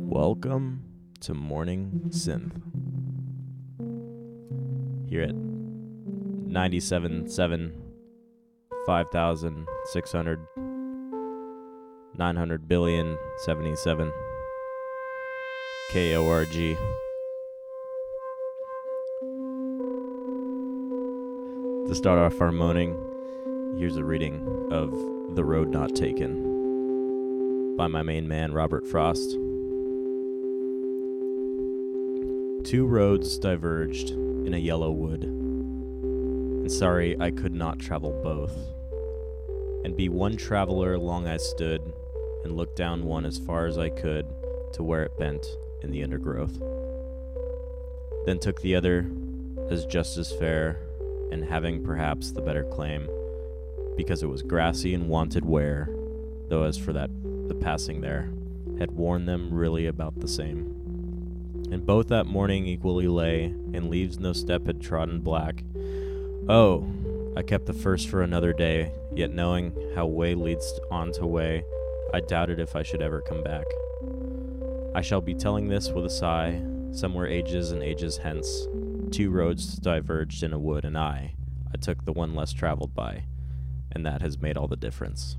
Welcome to Morning Synth. Here at 97.7, 5,600, 900 billion, 77, KORG. To start off our morning, here's a reading of The Road Not Taken by my main man, Robert Frost. Two roads diverged in a yellow wood, and sorry I could not travel both. And be one traveler long I stood, and looked down one as far as I could to where it bent in the undergrowth. Then took the other as just as fair, and having perhaps the better claim, because it was grassy and wanted wear, though as for that the passing there had worn them really about the same and both that morning equally lay, and leaves no step had trodden black. Oh, I kept the first for another day, yet knowing how way leads on to way, I doubted if I should ever come back. I shall be telling this with a sigh, somewhere ages and ages hence. Two roads diverged in a wood, and I, I took the one less traveled by, and that has made all the difference.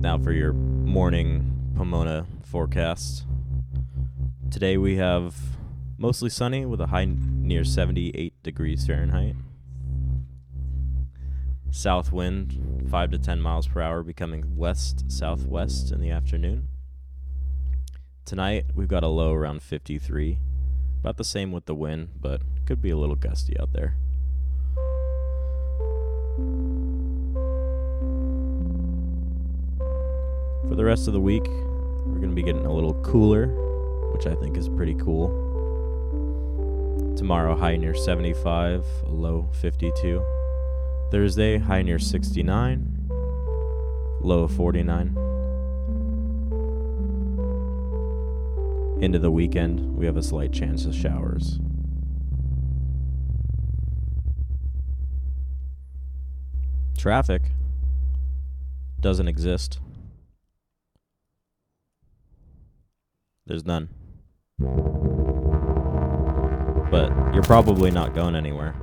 Now for your morning Pomona forecast. Today we have mostly sunny with a high near 78 degrees Fahrenheit. South wind 5 to 10 miles per hour becoming west southwest in the afternoon. Tonight we've got a low around 53. About the same with the wind, but could be a little gusty out there. For the rest of the week, we're going to be getting a little cooler, which I think is pretty cool. Tomorrow, high near 75, low 52. Thursday, high near 69, low 49. Into the weekend, we have a slight chance of showers. Traffic doesn't exist. There's none. But you're probably not going anywhere.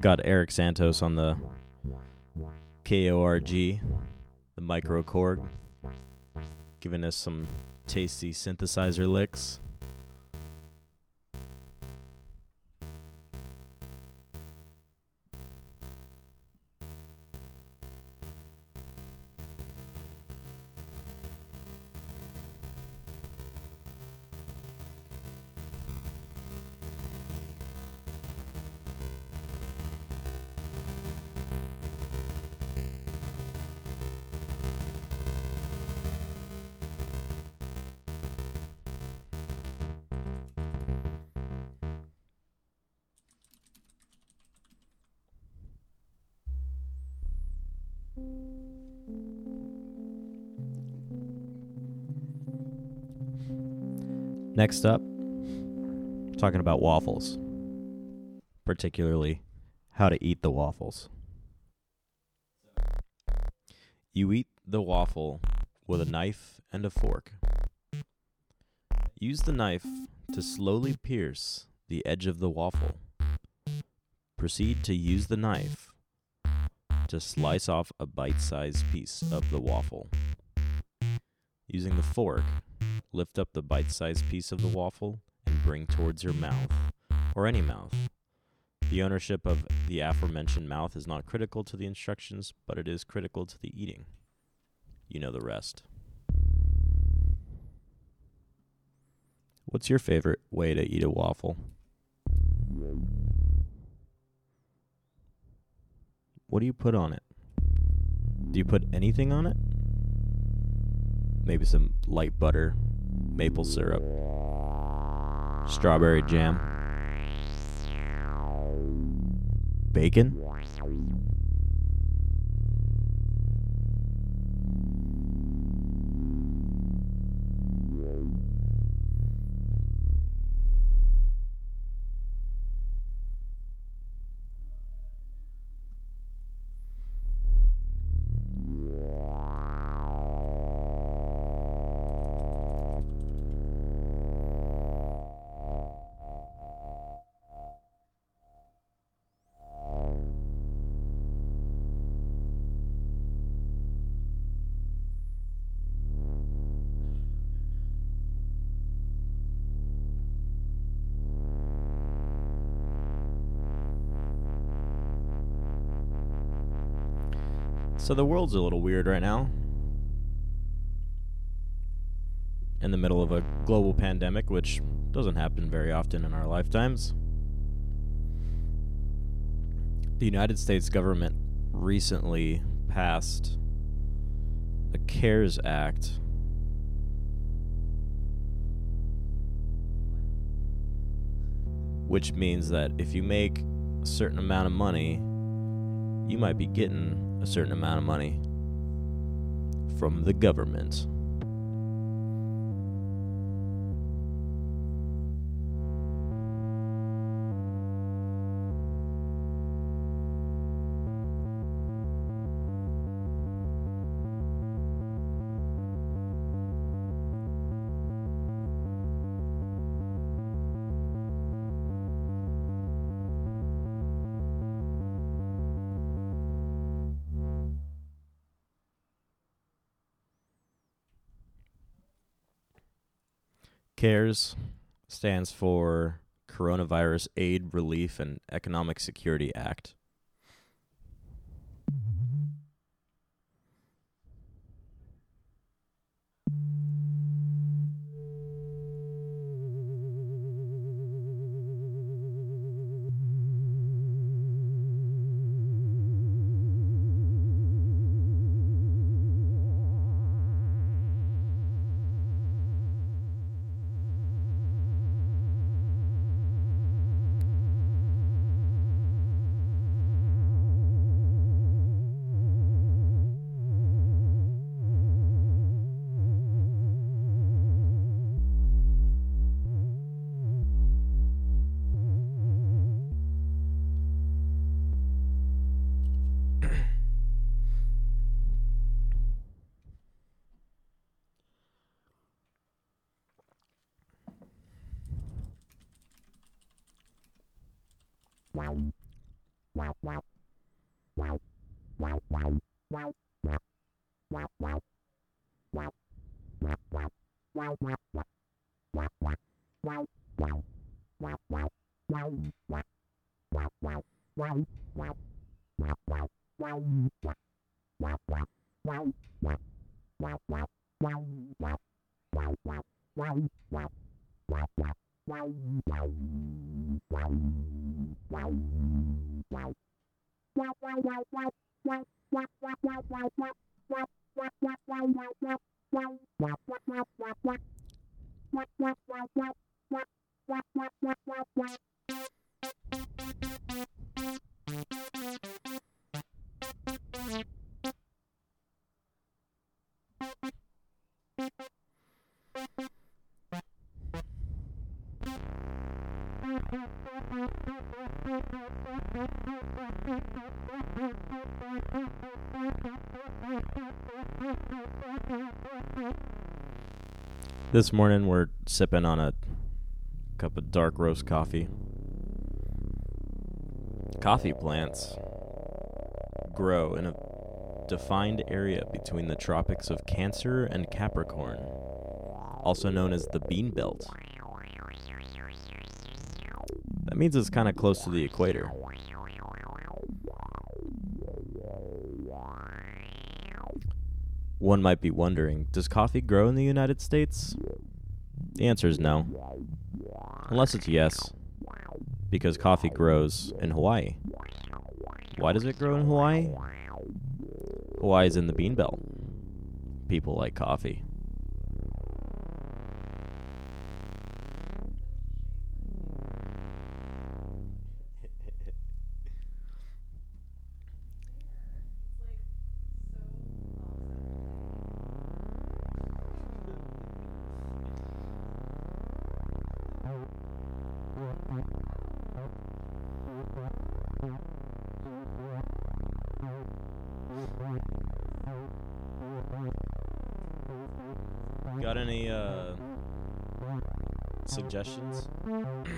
Got Eric Santos on the KORG, the micro Korg, giving us some tasty synthesizer licks. Next up, talking about waffles, particularly how to eat the waffles. You eat the waffle with a knife and a fork. Use the knife to slowly pierce the edge of the waffle. Proceed to use the knife to slice off a bite sized piece of the waffle. Using the fork, lift up the bite sized piece of the waffle and bring towards your mouth, or any mouth. The ownership of the aforementioned mouth is not critical to the instructions, but it is critical to the eating. You know the rest. What's your favorite way to eat a waffle? What do you put on it? Do you put anything on it? Maybe some light butter, maple syrup, strawberry jam, bacon. So the world's a little weird right now. In the middle of a global pandemic, which doesn't happen very often in our lifetimes. The United States government recently passed the CARES Act. Which means that if you make a certain amount of money, you might be getting a certain amount of money from the government. CARES stands for Coronavirus Aid, Relief, and Economic Security Act. What? This morning we're sipping on a cup of dark roast coffee. Coffee plants grow in a defined area between the tropics of Cancer and Capricorn, also known as the bean belt. That means it's kind of close to the equator. One might be wondering does coffee grow in the United States? The answer is no. Unless it's yes, because coffee grows in Hawaii. Why does it grow in Hawaii? Hawaii is in the bean belt. People like coffee. suggestions?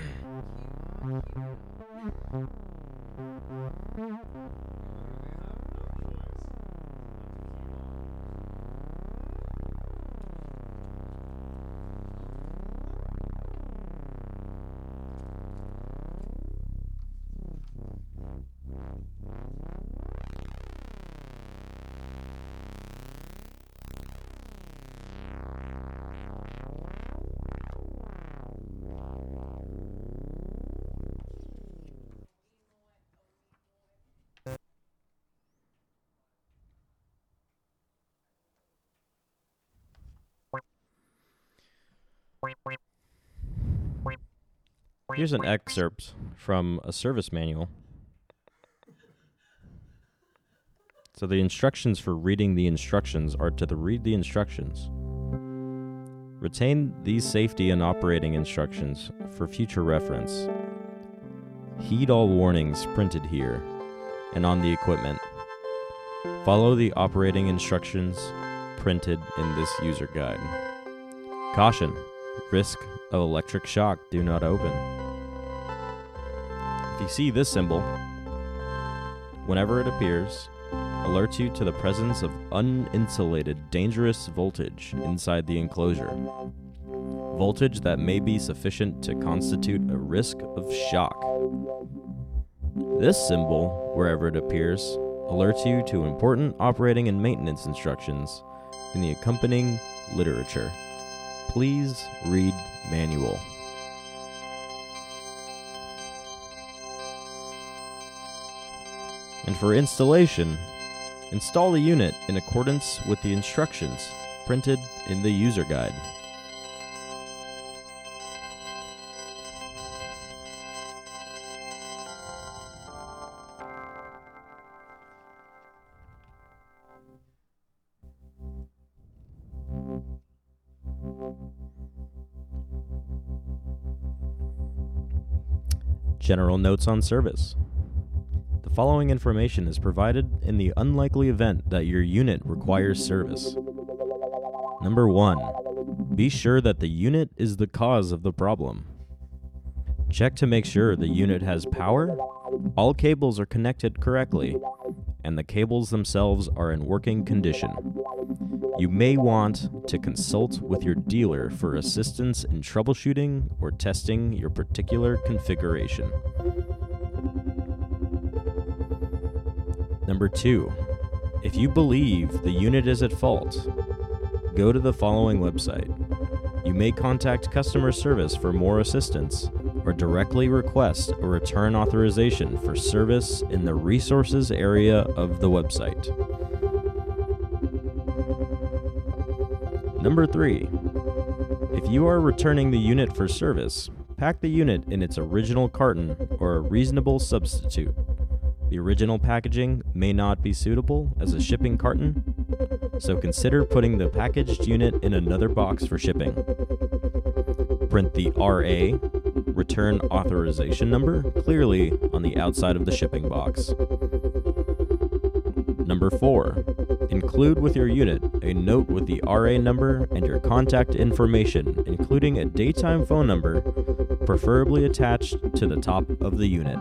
Here's an excerpt from a service manual. So the instructions for reading the instructions are to the read the instructions. Retain these safety and operating instructions for future reference. Heed all warnings printed here and on the equipment. Follow the operating instructions printed in this user guide. Caution risk of electric shock, do not open. You see this symbol, whenever it appears, alerts you to the presence of uninsulated dangerous voltage inside the enclosure. Voltage that may be sufficient to constitute a risk of shock. This symbol, wherever it appears, alerts you to important operating and maintenance instructions in the accompanying literature. Please read manual. And for installation, install the unit in accordance with the instructions printed in the user guide. General notes on service. Following information is provided in the unlikely event that your unit requires service. Number 1. Be sure that the unit is the cause of the problem. Check to make sure the unit has power, all cables are connected correctly, and the cables themselves are in working condition. You may want to consult with your dealer for assistance in troubleshooting or testing your particular configuration. Number two, if you believe the unit is at fault, go to the following website. You may contact customer service for more assistance or directly request a return authorization for service in the resources area of the website. Number 3. If you are returning the unit for service, pack the unit in its original carton or a reasonable substitute. The original packaging may not be suitable as a shipping carton, so consider putting the packaged unit in another box for shipping. Print the RA, return authorization number, clearly on the outside of the shipping box. Number 4. Include with your unit a note with the RA number and your contact information, including a daytime phone number, preferably attached to the top of the unit.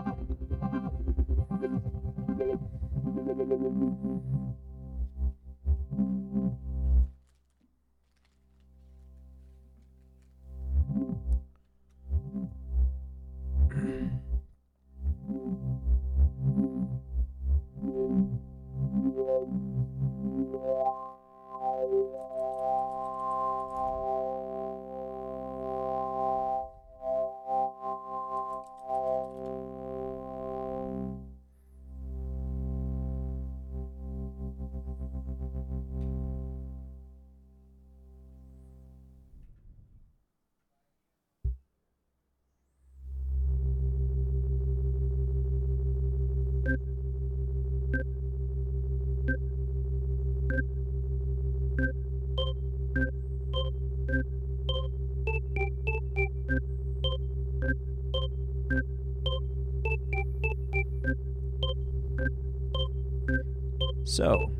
So,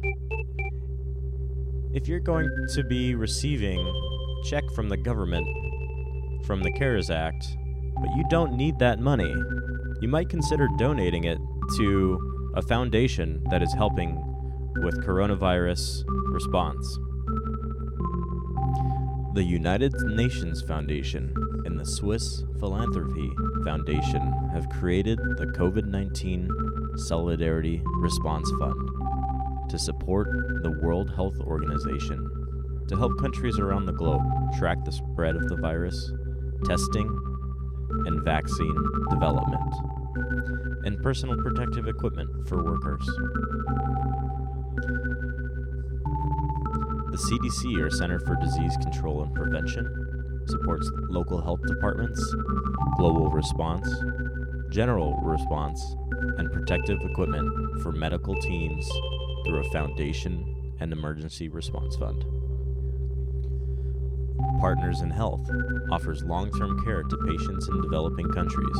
if you're going to be receiving check from the government from the CARES Act, but you don't need that money, you might consider donating it to a foundation that is helping with coronavirus response. The United Nations Foundation and the Swiss Philanthropy Foundation have created the COVID 19 Solidarity Response Fund to support the World Health Organization to help countries around the globe track the spread of the virus, testing, and vaccine development, and personal protective equipment for workers. The CDC, or Center for Disease Control and Prevention, supports local health departments, global response, general response, and protective equipment for medical teams through a foundation and emergency response fund. Partners in Health offers long term care to patients in developing countries.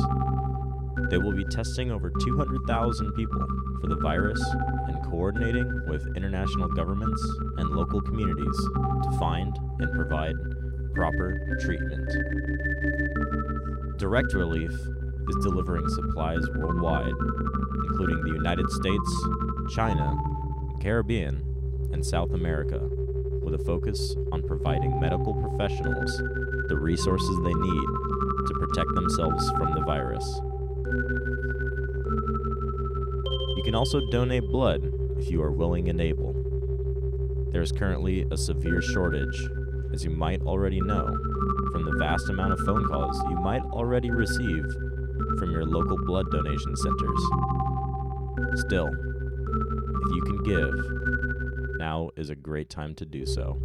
They will be testing over 200,000 people for the virus and coordinating with international governments and local communities to find and provide proper treatment. Direct Relief is delivering supplies worldwide, including the United States, China, Caribbean, and South America, with a focus on providing medical professionals the resources they need to protect themselves from the virus. You can also donate blood if you are willing and able. There is currently a severe shortage, as you might already know from the vast amount of phone calls you might already receive from your local blood donation centers. Still, if you can give, now is a great time to do so.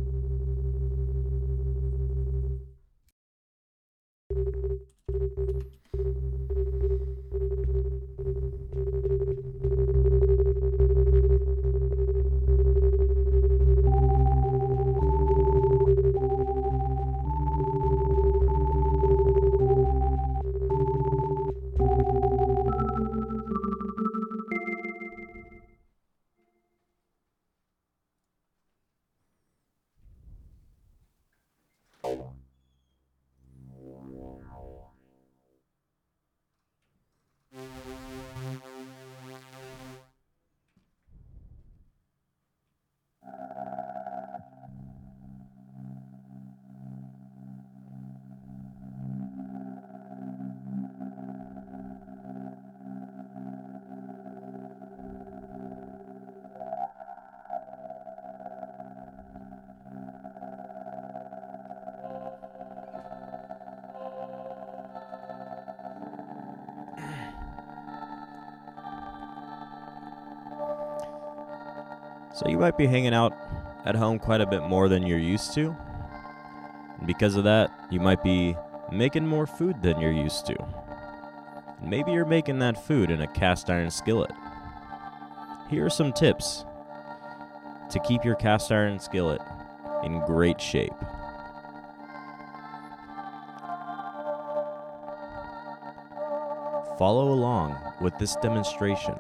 You might be hanging out at home quite a bit more than you're used to. And because of that, you might be making more food than you're used to. Maybe you're making that food in a cast iron skillet. Here are some tips to keep your cast iron skillet in great shape. Follow along with this demonstration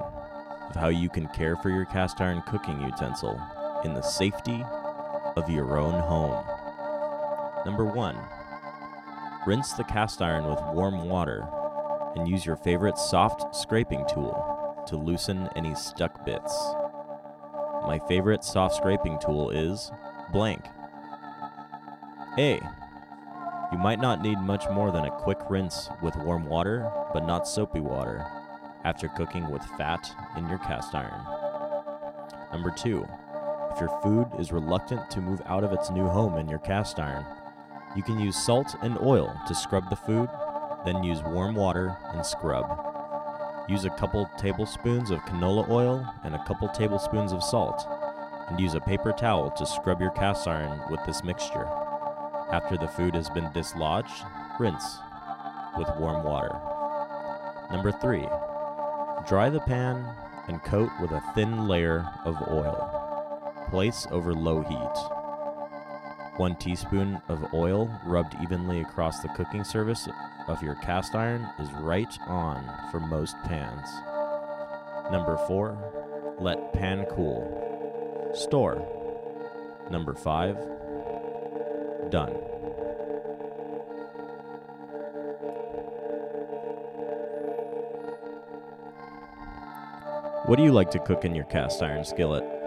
of how you can care for your cast iron cooking utensil in the safety of your own home. Number one, rinse the cast iron with warm water and use your favorite soft scraping tool to loosen any stuck bits. My favorite soft scraping tool is blank. A. You might not need much more than a quick rinse with warm water, but not soapy water after cooking with fat in your cast iron. Number two, if your food is reluctant to move out of its new home in your cast iron, you can use salt and oil to scrub the food, then use warm water and scrub. Use a couple tablespoons of canola oil and a couple tablespoons of salt, and use a paper towel to scrub your cast iron with this mixture. After the food has been dislodged, rinse with warm water. Number three, Dry the pan and coat with a thin layer of oil. Place over low heat. 1 teaspoon of oil rubbed evenly across the cooking surface of your cast iron is right on for most pans. Number 4. Let pan cool. Store. Number 5. Done. What do you like to cook in your cast iron skillet?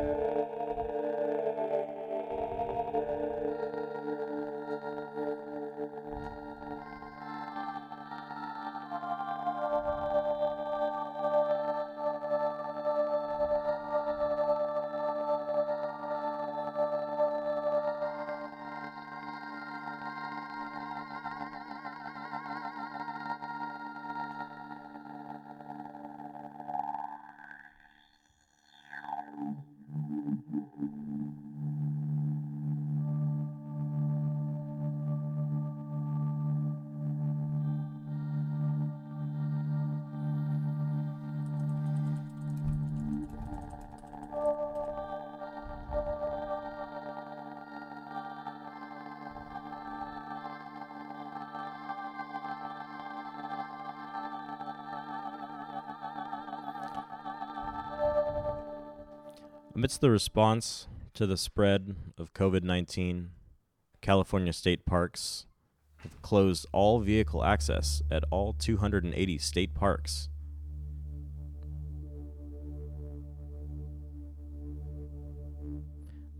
Amidst the response to the spread of COVID 19, California state parks have closed all vehicle access at all 280 state parks.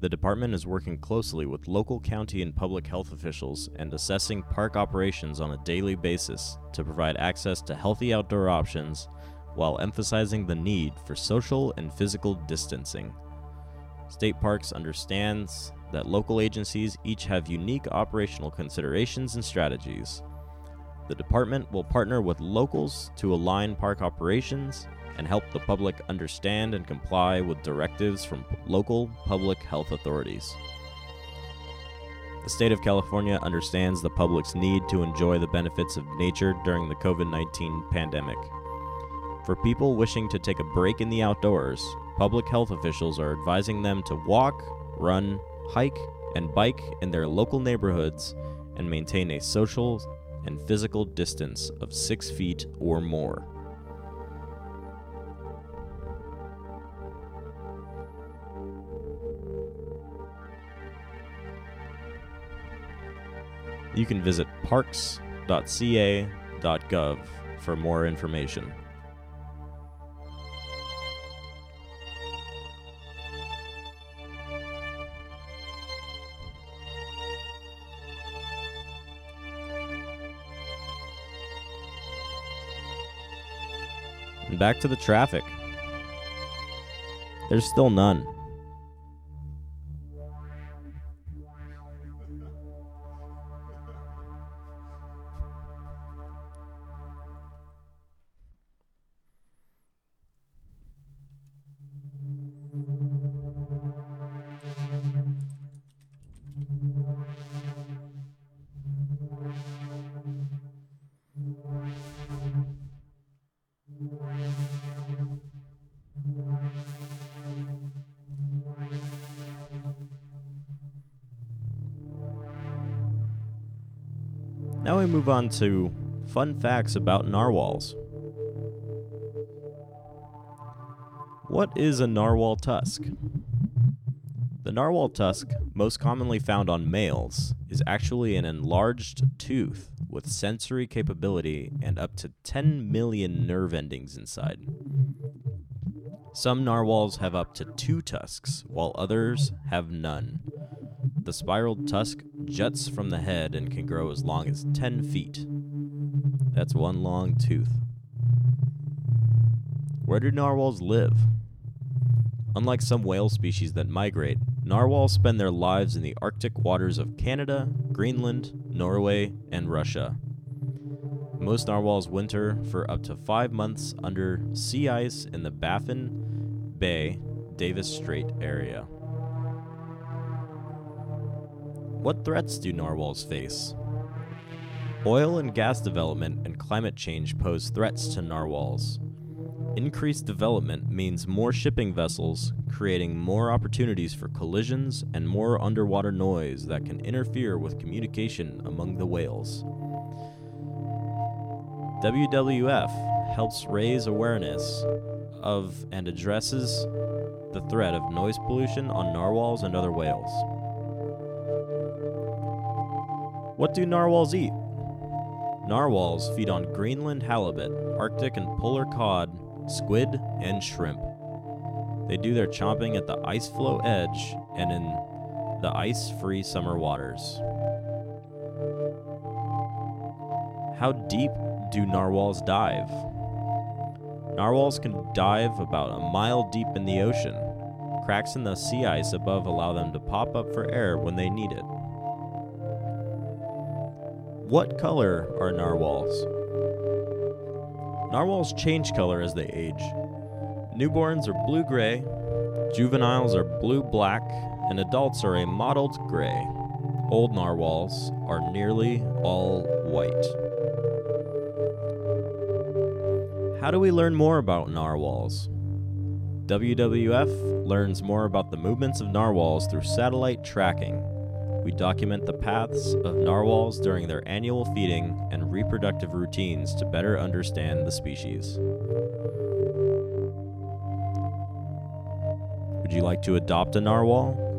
The department is working closely with local county and public health officials and assessing park operations on a daily basis to provide access to healthy outdoor options while emphasizing the need for social and physical distancing. State Parks understands that local agencies each have unique operational considerations and strategies. The department will partner with locals to align park operations and help the public understand and comply with directives from local public health authorities. The state of California understands the public's need to enjoy the benefits of nature during the COVID 19 pandemic. For people wishing to take a break in the outdoors, public health officials are advising them to walk, run, hike, and bike in their local neighborhoods and maintain a social and physical distance of six feet or more. You can visit parks.ca.gov for more information. Back to the traffic. There's still none. Move on to fun facts about narwhals. What is a narwhal tusk? The narwhal tusk, most commonly found on males, is actually an enlarged tooth with sensory capability and up to 10 million nerve endings inside. Some narwhals have up to two tusks, while others have none. The spiraled tusk juts from the head and can grow as long as 10 feet. That's one long tooth. Where do narwhals live? Unlike some whale species that migrate, narwhals spend their lives in the Arctic waters of Canada, Greenland, Norway, and Russia. Most narwhals winter for up to five months under sea ice in the Baffin Bay, Davis Strait area. What threats do narwhals face? Oil and gas development and climate change pose threats to narwhals. Increased development means more shipping vessels, creating more opportunities for collisions and more underwater noise that can interfere with communication among the whales. WWF helps raise awareness of and addresses the threat of noise pollution on narwhals and other whales. What do narwhals eat? Narwhals feed on Greenland halibut, Arctic and polar cod, squid, and shrimp. They do their chomping at the ice floe edge and in the ice free summer waters. How deep do narwhals dive? Narwhals can dive about a mile deep in the ocean. Cracks in the sea ice above allow them to pop up for air when they need it. What color are narwhals? Narwhals change color as they age. Newborns are blue gray, juveniles are blue black, and adults are a mottled gray. Old narwhals are nearly all white. How do we learn more about narwhals? WWF learns more about the movements of narwhals through satellite tracking. We document the paths of narwhals during their annual feeding and reproductive routines to better understand the species. Would you like to adopt a narwhal?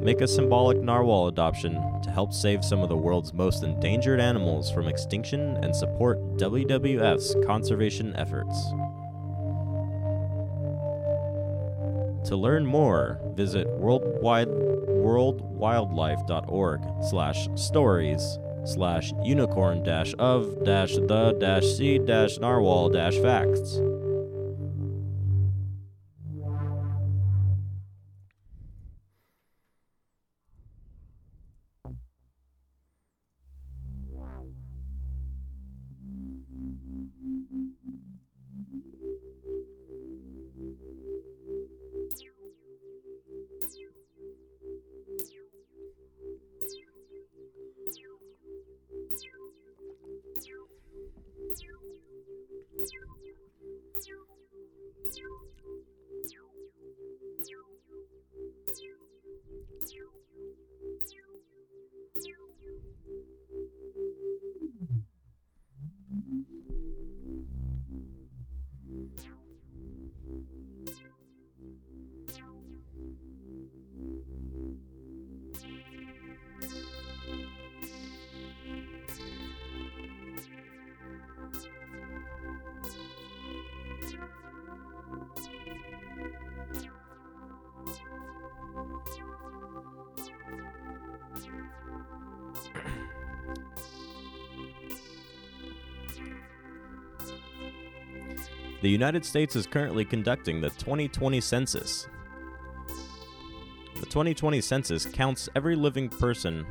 Make a symbolic narwhal adoption to help save some of the world's most endangered animals from extinction and support WWF's conservation efforts. To learn more, visit worldwildlife.org slash stories slash unicorn dash of dash the dash sea dash narwhal dash facts. The United States is currently conducting the 2020 census. The 2020 census counts every living person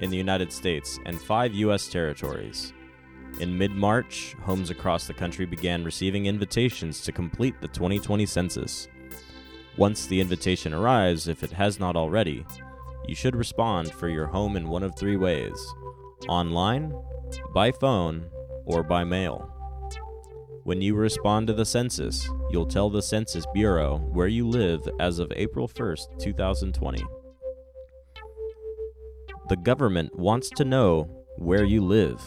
in the United States and five U.S. territories. In mid March, homes across the country began receiving invitations to complete the 2020 census. Once the invitation arrives, if it has not already, you should respond for your home in one of three ways online, by phone, or by mail. When you respond to the census, you'll tell the Census Bureau where you live as of April 1st, 2020. The government wants to know where you live.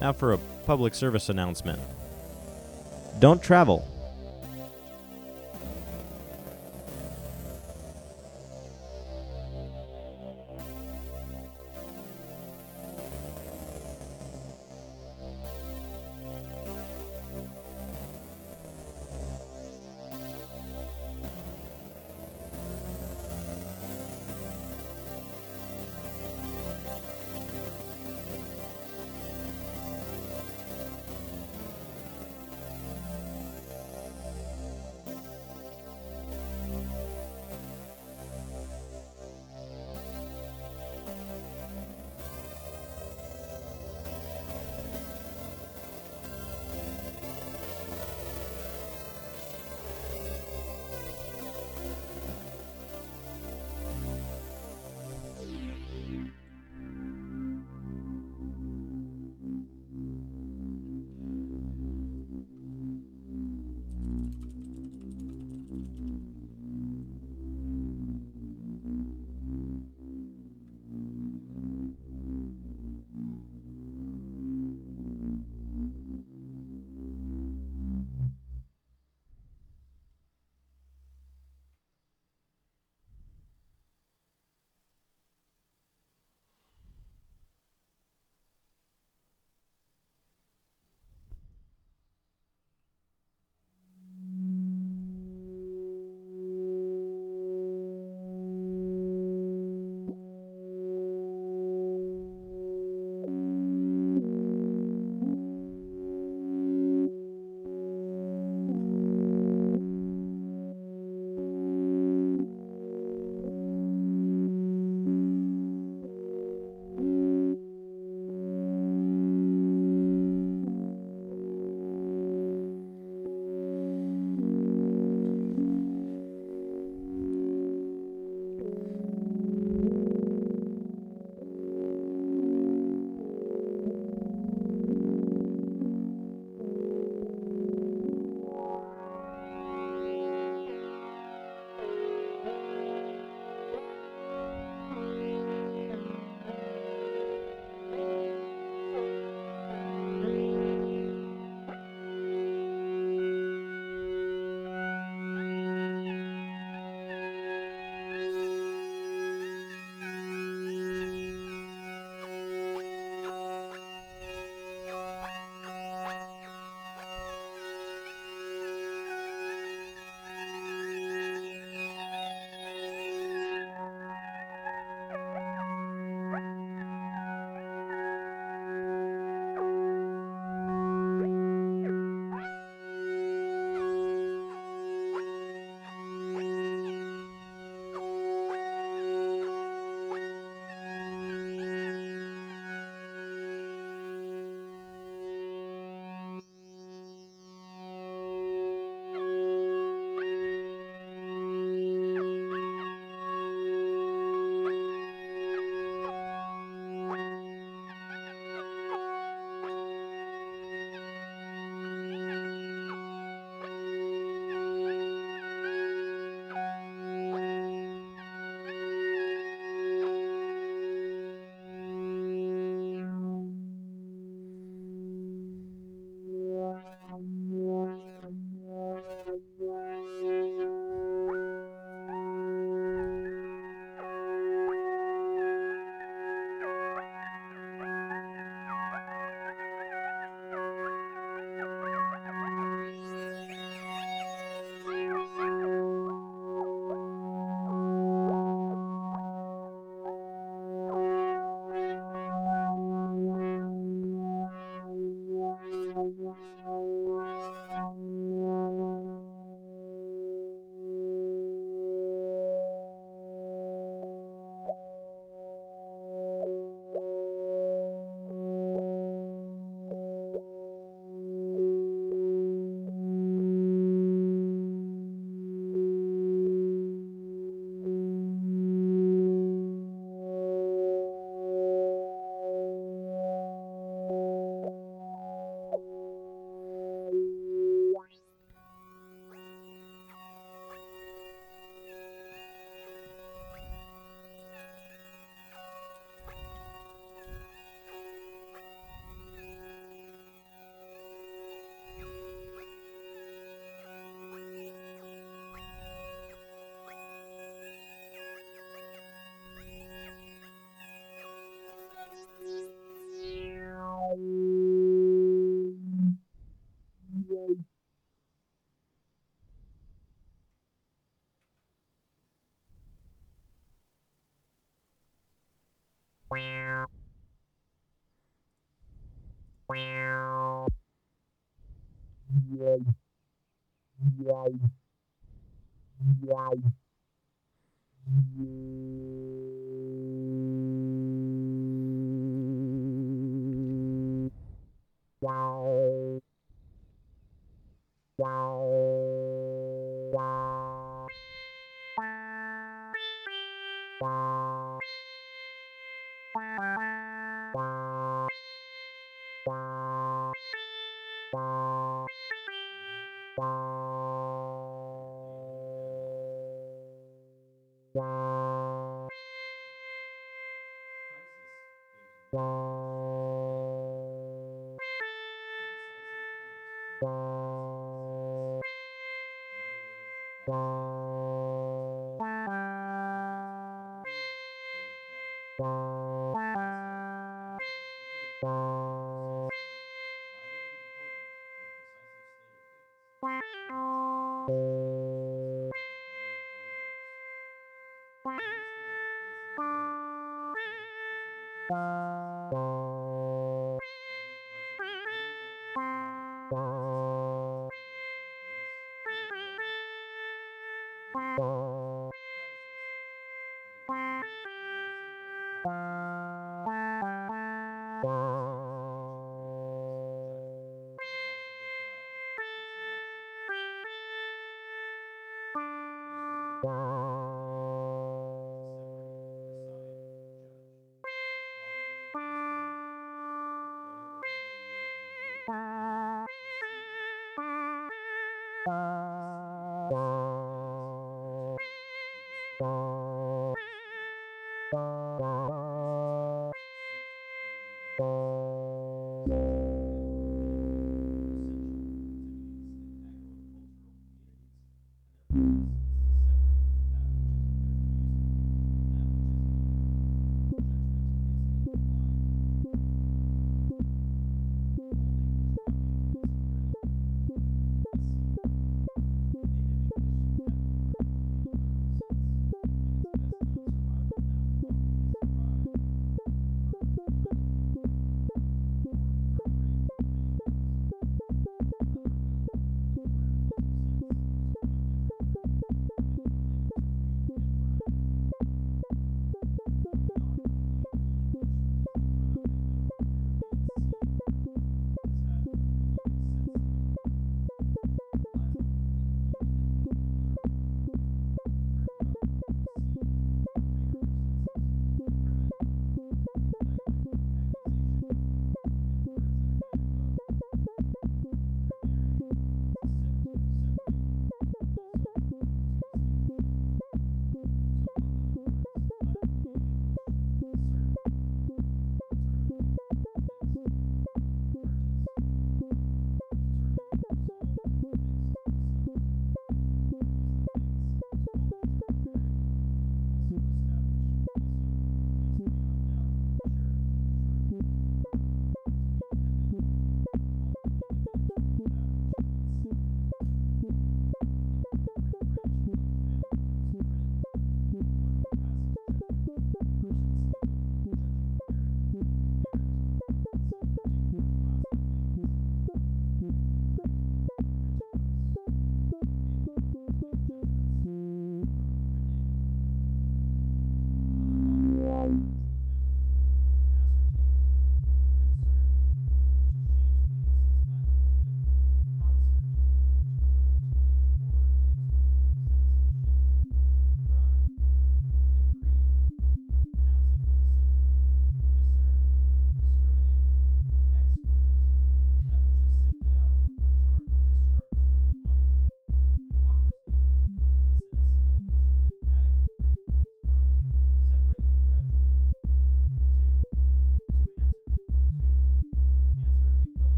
Now for a public service announcement. Don't travel. A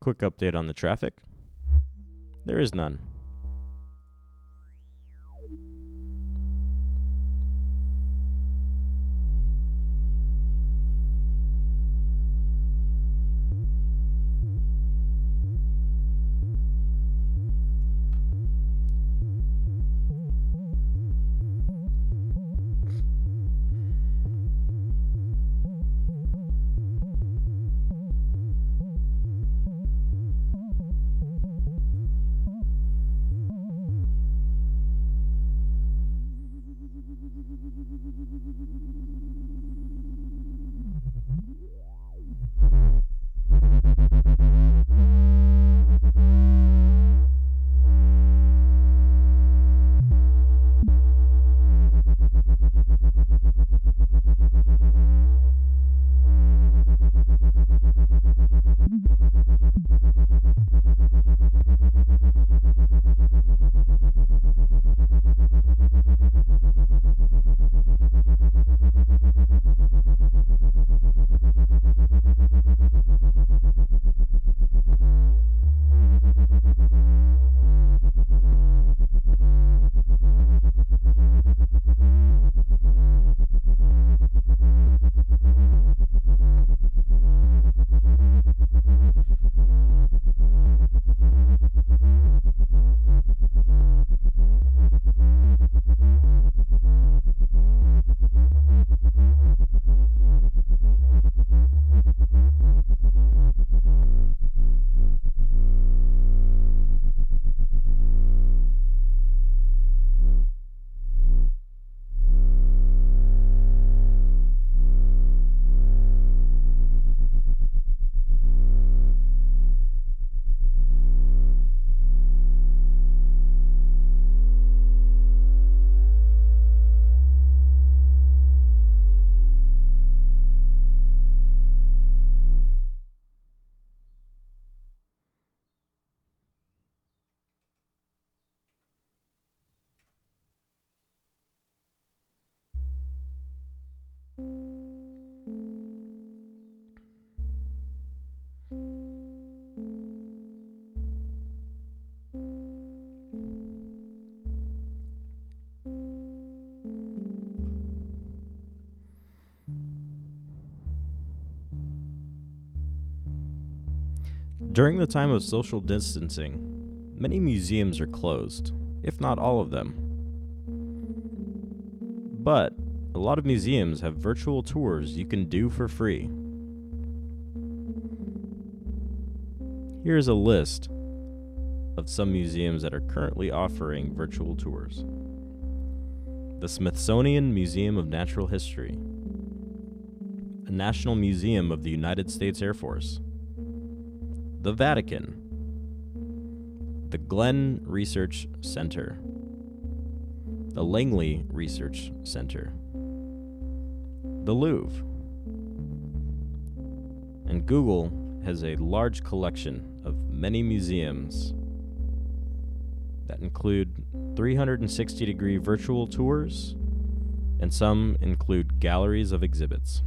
quick update on the traffic. There is none. During the time of social distancing, many museums are closed, if not all of them. But a lot of museums have virtual tours you can do for free. Here's a list of some museums that are currently offering virtual tours the Smithsonian Museum of Natural History, a National Museum of the United States Air Force, the Vatican, the Glenn Research Center, the Langley Research Center, the Louvre, and Google has a large collection of many museums that include 360 degree virtual tours, and some include galleries of exhibits.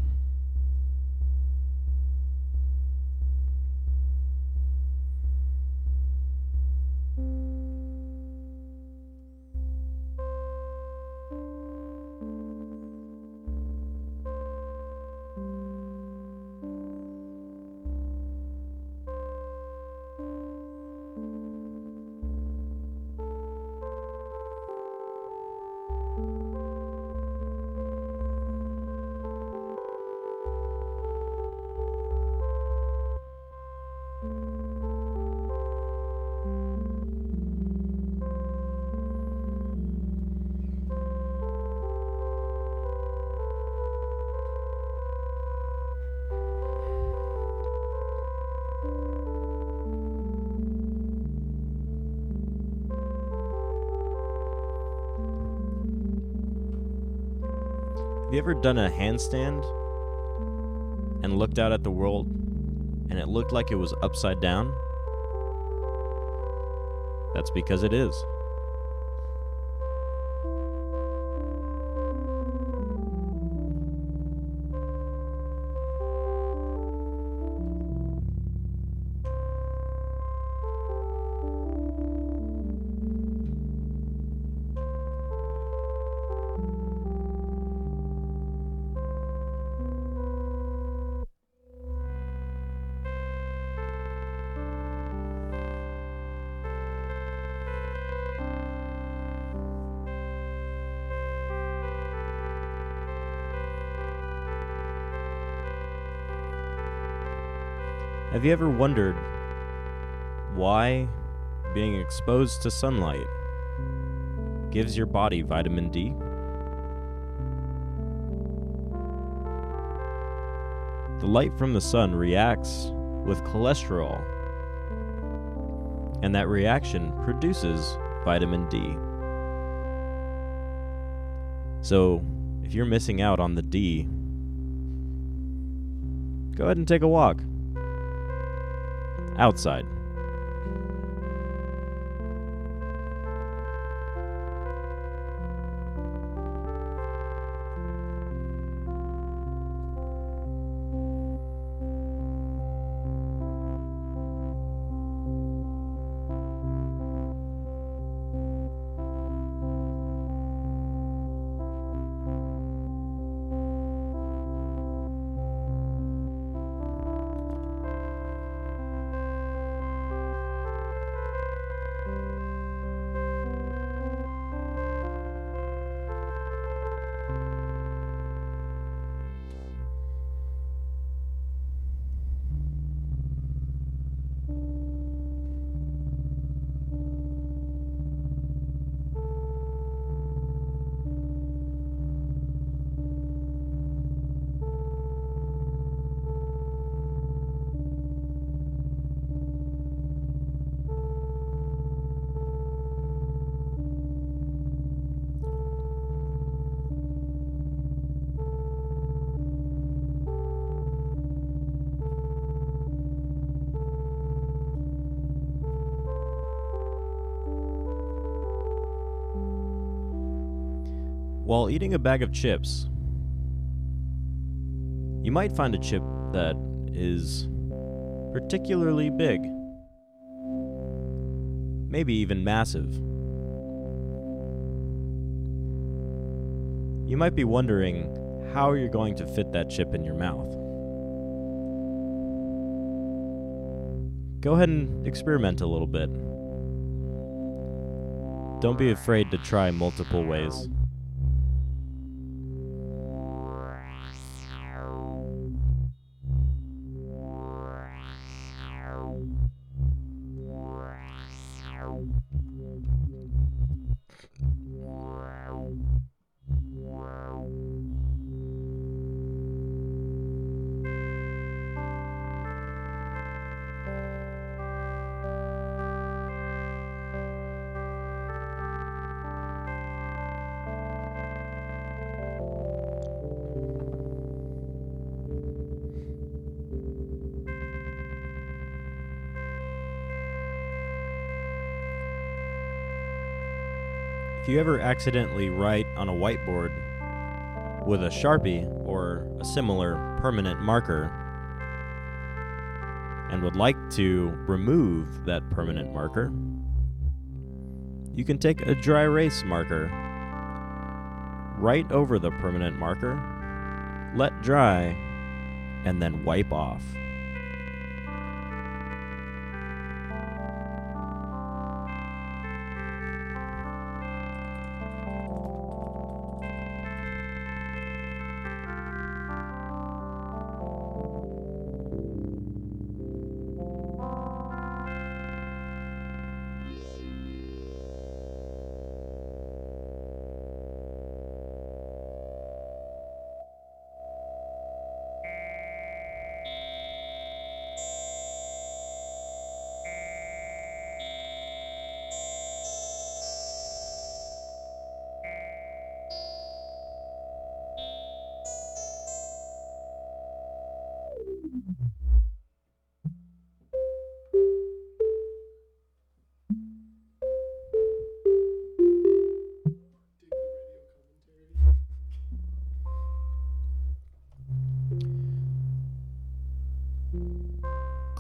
Ever done a handstand and looked out at the world and it looked like it was upside down? That's because it is. Have you ever wondered why being exposed to sunlight gives your body vitamin D? The light from the sun reacts with cholesterol, and that reaction produces vitamin D. So, if you're missing out on the D, go ahead and take a walk outside. While eating a bag of chips, you might find a chip that is particularly big, maybe even massive. You might be wondering how you're going to fit that chip in your mouth. Go ahead and experiment a little bit. Don't be afraid to try multiple ways. Accidentally write on a whiteboard with a Sharpie or a similar permanent marker and would like to remove that permanent marker, you can take a dry erase marker, write over the permanent marker, let dry, and then wipe off.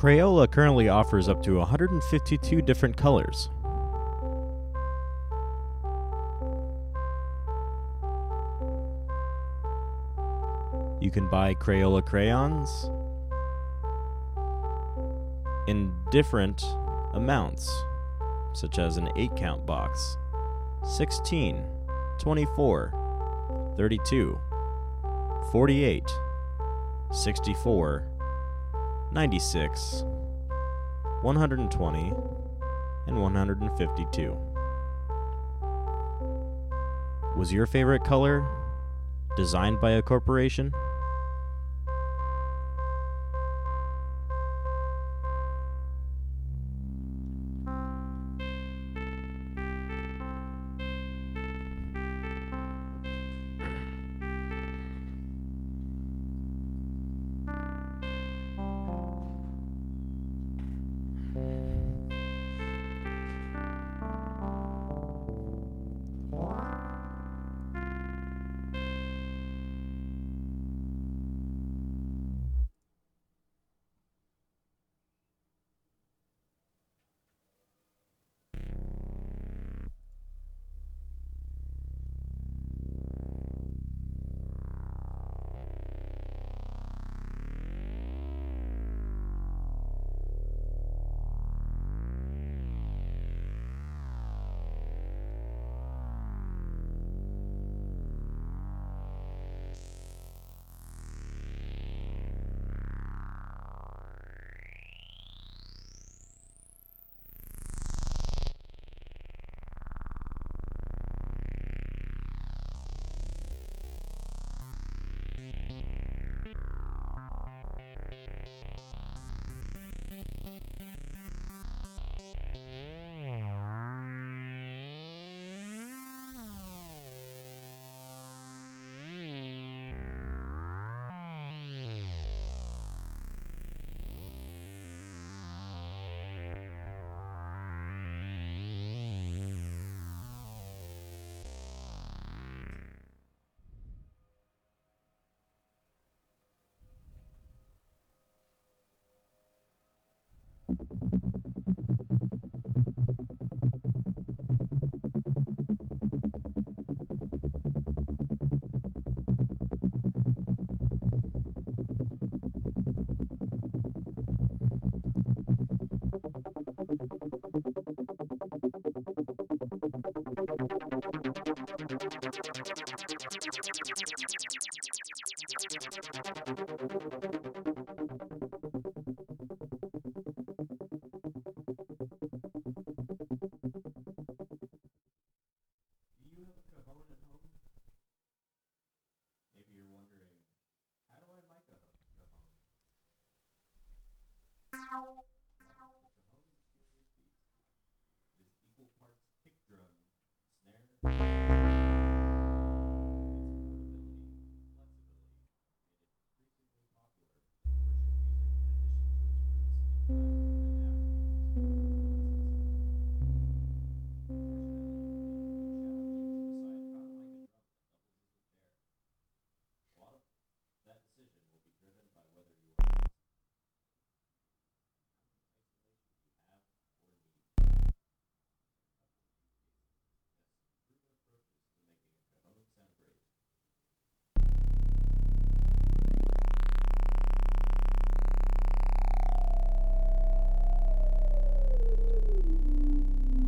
Crayola currently offers up to 152 different colors. You can buy Crayola crayons in different amounts, such as an 8 count box, 16, 24, 32, 48, 64, 96, 120, and 152. Was your favorite color designed by a corporation?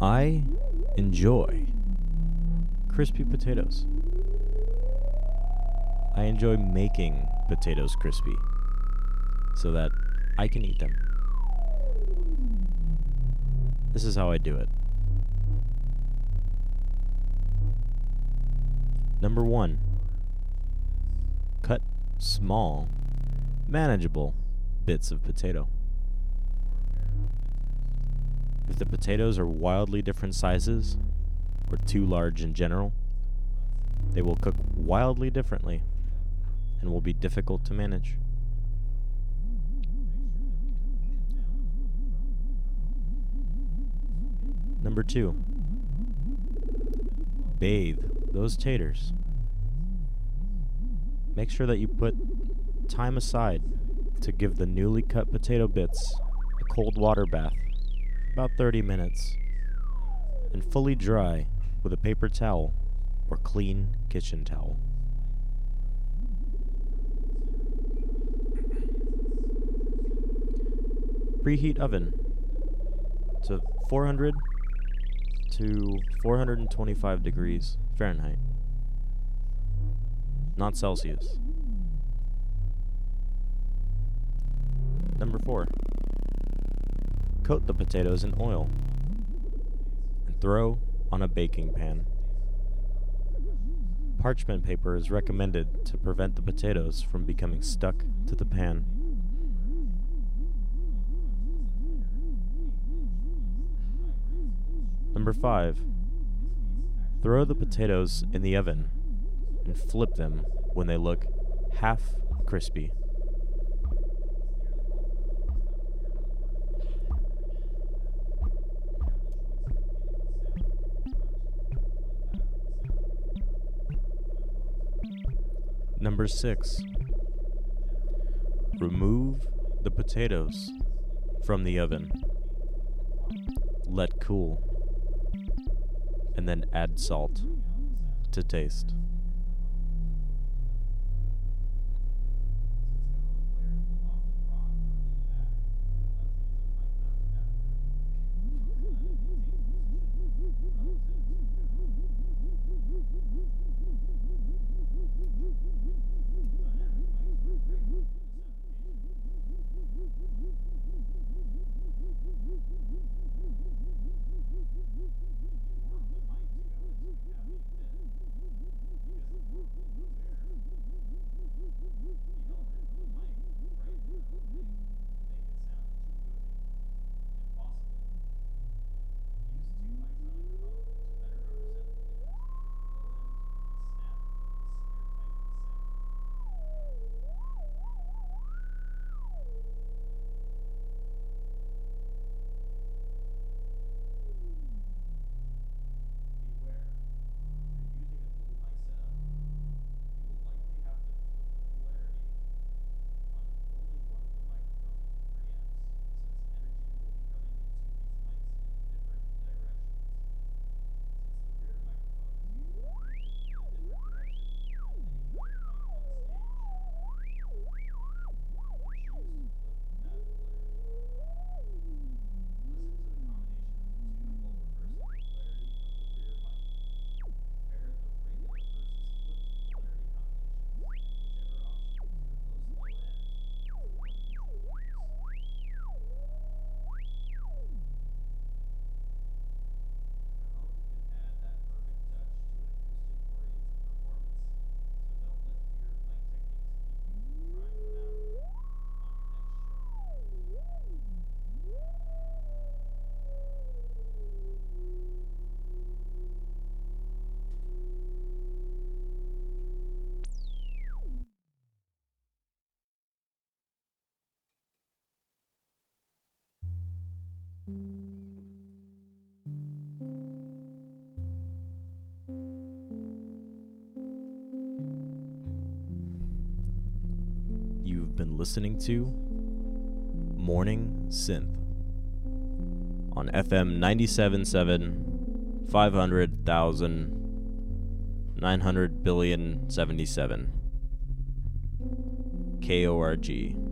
I enjoy crispy potatoes. I enjoy making potatoes crispy so that I can eat them. This is how I do it. Number one, cut small, manageable bits of potato. If the potatoes are wildly different sizes, or too large in general, they will cook wildly differently and will be difficult to manage. Number two, bathe those taters. Make sure that you put time aside to give the newly cut potato bits a cold water bath, about 30 minutes, and fully dry with a paper towel or clean kitchen towel. Preheat oven to 400 to 425 degrees Fahrenheit, not Celsius. Number four, coat the potatoes in oil and throw on a baking pan. Parchment paper is recommended to prevent the potatoes from becoming stuck to the pan. Number 5. Throw the potatoes in the oven and flip them when they look half crispy. Number 6. Remove the potatoes from the oven. Let cool. And then add salt to taste. You've been listening to Morning Synth on FM 97.7, 500,000, 900 billion 77. KORG.